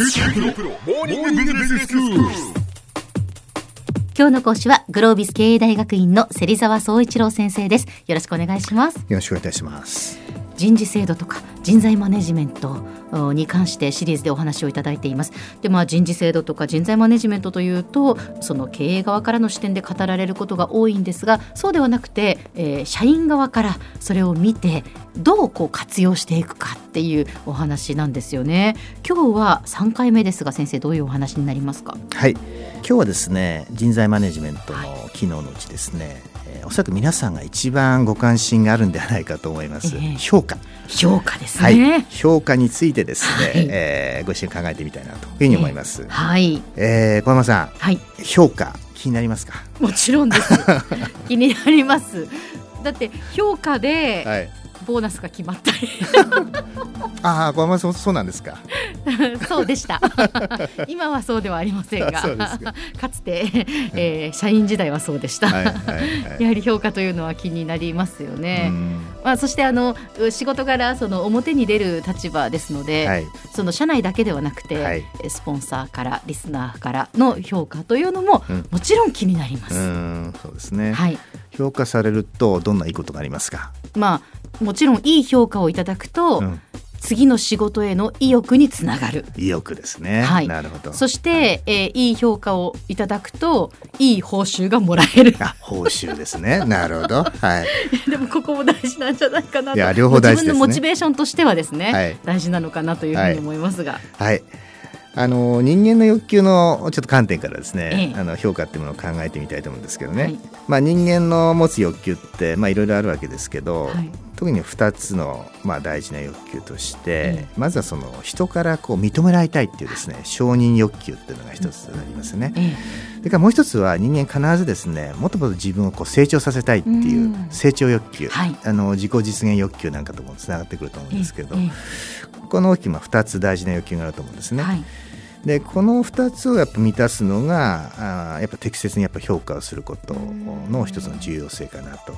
今日の講師はグロービス経営大学院の芹沢総一郎先生です。よろしくお願いします。よろしくお願いします。人事制度とか人材マネジメントに関してシリーズでお話をいただいています。でまあ人事制度とか人材マネジメントというとその経営側からの視点で語られることが多いんですがそうではなくて、えー、社員側からそれを見てどうこう活用していくかっていうお話なんですよね。今日は3回目ですが先生どういうお話になりますか？はい。今日はですね人材マネジメントの機能のうちですね、えー、おそらく皆さんが一番ご関心があるんではないかと思います、えー、評価。評価ですね、はい、評価についてですね、はい、えー、ご一緒に考えてみたいなというふうに思います、えー、はい。えー、小山さん、はい、評価気になりますか？もちろんです。気になります。だって評価で、はいボーナスが決まったり。ああ小山さんそうなんですか。そうでした。今はそうではありませんが。か。つて、えー、社員時代はそうでした、はいはいはい、やはり評価というのは気になりますよね、まあ、そしてあの仕事柄その表に出る立場ですので、はい、その社内だけではなくて、はい、スポンサーからリスナーからの評価というのも、うん、もちろん気になります。そうですね、はい、評価されるとどんないいことがありますか？まあもちろんいい評価をいただくと、うん。次の仕事への意欲につながる。意欲ですね、はい、なるほど。そして、はい、えー、いい評価をいただくといい報酬がもらえる。あ報酬ですね。なるほど。はい。でもここも大事なんじゃないかなと。いや両方大事、ね、自分のモチベーションとしてはですね、はい、大事なのかなというふうに思いますが。はい。あの人間の欲求のちょっと観点からですね、ええ、あの評価っていうものを考えてみたいと思うんですけどね、はい、まあ、人間の持つ欲求ってまあいろいろあるわけですけど、はい、特に2つのまあ大事な欲求として、え、まずはその人からこう認められたいっていうですね承認欲求っていうのが一つありますね。それからもう一つは人間必ずですねもっともっと自分をこう成長させたいっていう成長欲求、はい、あの自己実現欲求なんかともつながってくると思うんですけど、この大きな2つ大事な欲求があると思うんですね。はい。でこの2つをやっぱ満たすのがあやっぱ適切にやっぱ評価をすることの一つの重要性かなと、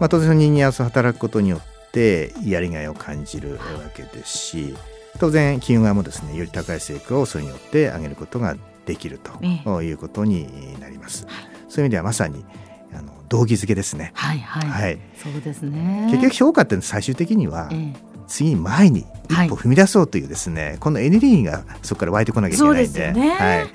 まあ、当然人間は働くことによってやりがいを感じるわけですし当然企業側もですねより高い成果をそれによって上げることができるということになります。そういう意味ではまさにあの動機づけですね。はいはい。はい、そうですね。結局評価って最終的には、ええ次に前に一歩踏み出そうというですね、はい、このエネルギーがそこから湧いてこなきゃいけないんで。ね、はい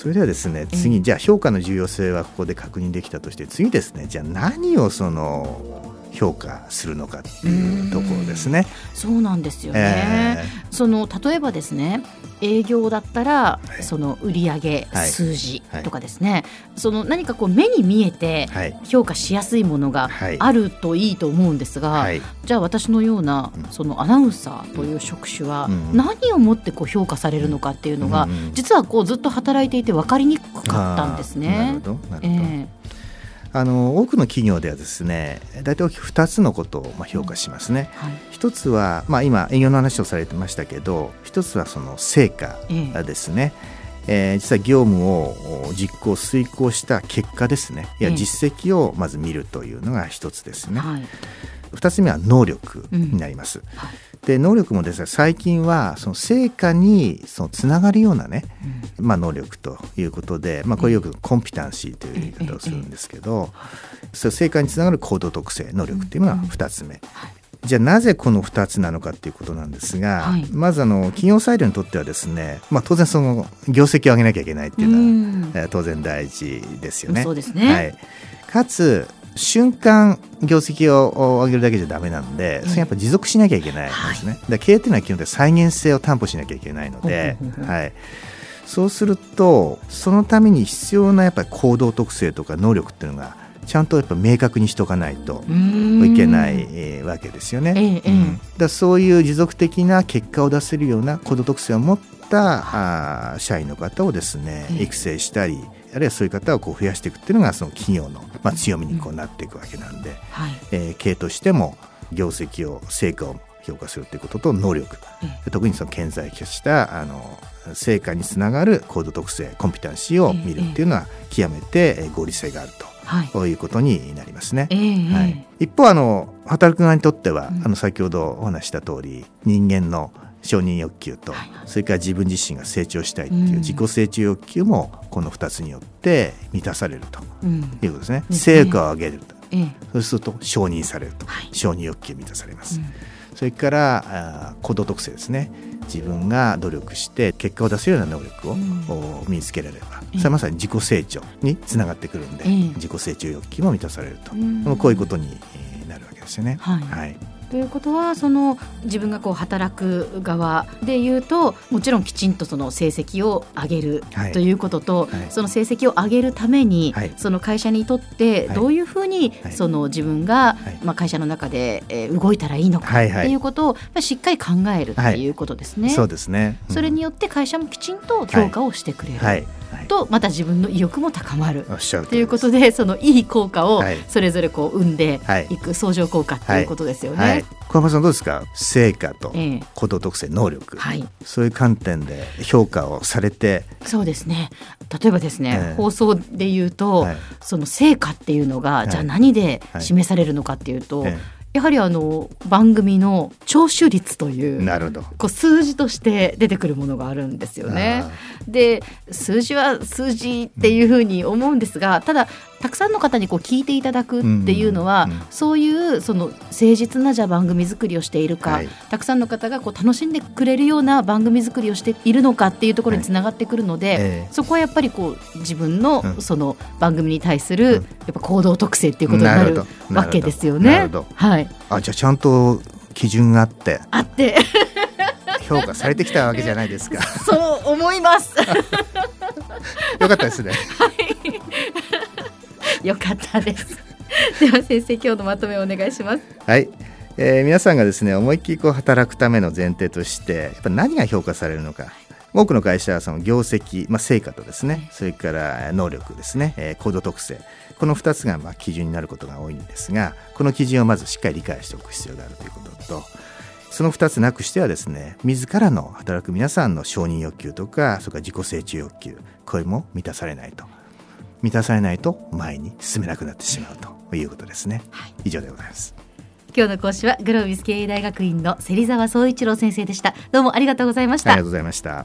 それではですね次じゃあ評価の重要性はここで確認できたとして次ですねじゃあ何をその評価するのかっていうところですね。そうなんですよね、えー、その例えばですね営業だったら、はい、その売上数字とかですね、はい。はい、その何かこう目に見えて評価しやすいものがあるといいと思うんですが、じゃあ私のようなそのアナウンサーという職種は何をもってこう評価されるのかっていうのが、実はこうずっと働いていて分かりにくかったんですね。なるほどなるほど、えーあの多くの企業ではですね大体大きく2つのことをまあ評価しますね。はい、一つは、まあ、今営業の話をされてましたけど一つはその成果ですね。ええー、実は業務を実行遂行した結果ですねいや実績をまず見るというのが一つですね。はい、2つ目は能力になります。うんはいで能力もですね最近はその成果にそのつながるようなね、うん、まあ、能力ということで、まあ、これよくコンピタンシーという言い方をするんですけど、その成果につながる行動特性能力っていうのが2つ目。じゃあなぜこの2つなのかっていうことなんですが、はい、まずあの企業サイドにとってはですね、まあ、当然その業績を上げなきゃいけないっていうのは、当然大事ですよね。そうですね、はい、かつ瞬間業績を上げるだけじゃだめなんで、それやっぱ持続しなきゃいけないんですね。はい、経営っていうのは基本的に再現性を担保しなきゃいけないので、はい、そうするとそのために必要なやっぱり行動特性とか能力っていうのがちゃんとやっぱ明確にしとかないといけない、えー、わけですよね。うん、だそういう持続的な結果を出せるような行動特性を持ったあ社員の方をですね育成したり、あるいはそういう方をこう増やしていくっていうのがその企業の、まあ、強みにこうなっていくわけなんで、はい、えー、経営としても業績を成果を評価するということと能力、特にその顕在化したあの成果につながるコード特性コンピタンシーを見るっていうのは極めて合理性があると。はい、いうことになりますね。えー、はい、一方あの働く側にとっては、うん、あの先ほどお話した通り人間の承認欲求と、それから自分自身が成長したいっていう自己成長欲求もこの2つによって満たされるということですね。成果を上げると、そうすると承認されると、承認欲求満たされます。それから行動特性ですね。自分が努力して結果を出すような能力を身につけられれば、それはまさに自己成長につながってくるんで、自己成長欲求も満たされると、こういうことになるわけですよね。はい、はいということはその自分がこう働く側でいうともちろんきちんとその成績を上げるということと、はい。はい、その成績を上げるために、はい、その会社にとってどういうふうにその自分が、まあ、会社の中で動いたらいいのかっていうことをしっかり考えるっていうことですね。そうですね、うん、それによって会社もきちんと評価をしてくれる。とまた自分の意欲も高まる。ということでそのいい効果をそれぞれこう生んでい。く相乗効果ということですよね。小浜さんどうですか？成果と行動特性能力、はい、そういう観点で評価をされて。そうですね。例えばですね、えー、放送で言うと、はい、その成果っていうのが、はい、じゃあ何で示されるのかっていうと、えーやはりあの番組の聴取率というなるほどこう数字として出てくるものがあるんですよね。で数字は数字っていうふうに思うんですがただたくさんの方にこう聞いていただくっていうのは、うんうん、そういうその誠実なじゃ番組作りをしているか、はい、たくさんの方がこう楽しんでくれるような番組作りをしているのかっていうところにつながってくるので、はいえ。ー、そこはやっぱりこう自分のその番組に対するやっぱ行動特性っていうことになるわけですよね。はい、あじゃあちゃんと基準があって。あって。評価されてきたわけじゃないですか。そう思います。よかったですね。はい よかったです。では先生今日のまとめをお願いします。はい、えー、皆さんがですね思いっきりこう働くための前提としてやっぱ何が評価されるのか。多くの会社はその業績、まあ、成果とですね、それから能力ですね、えー、行動特性。この2つがまあ基準になることが多いんですがこの基準をまずしっかり理解しておく必要があるということとその2つなくしてはですね自らの働く皆さんの承認欲求とかそれから自己成長欲求これも満たされないと満たされないと前に進めなくなってしまうということですね、はい、以上でございます。今日の講師はグロービス経営大学院の芹沢総一郎先生でした。どうもありがとうございました。ありがとうございました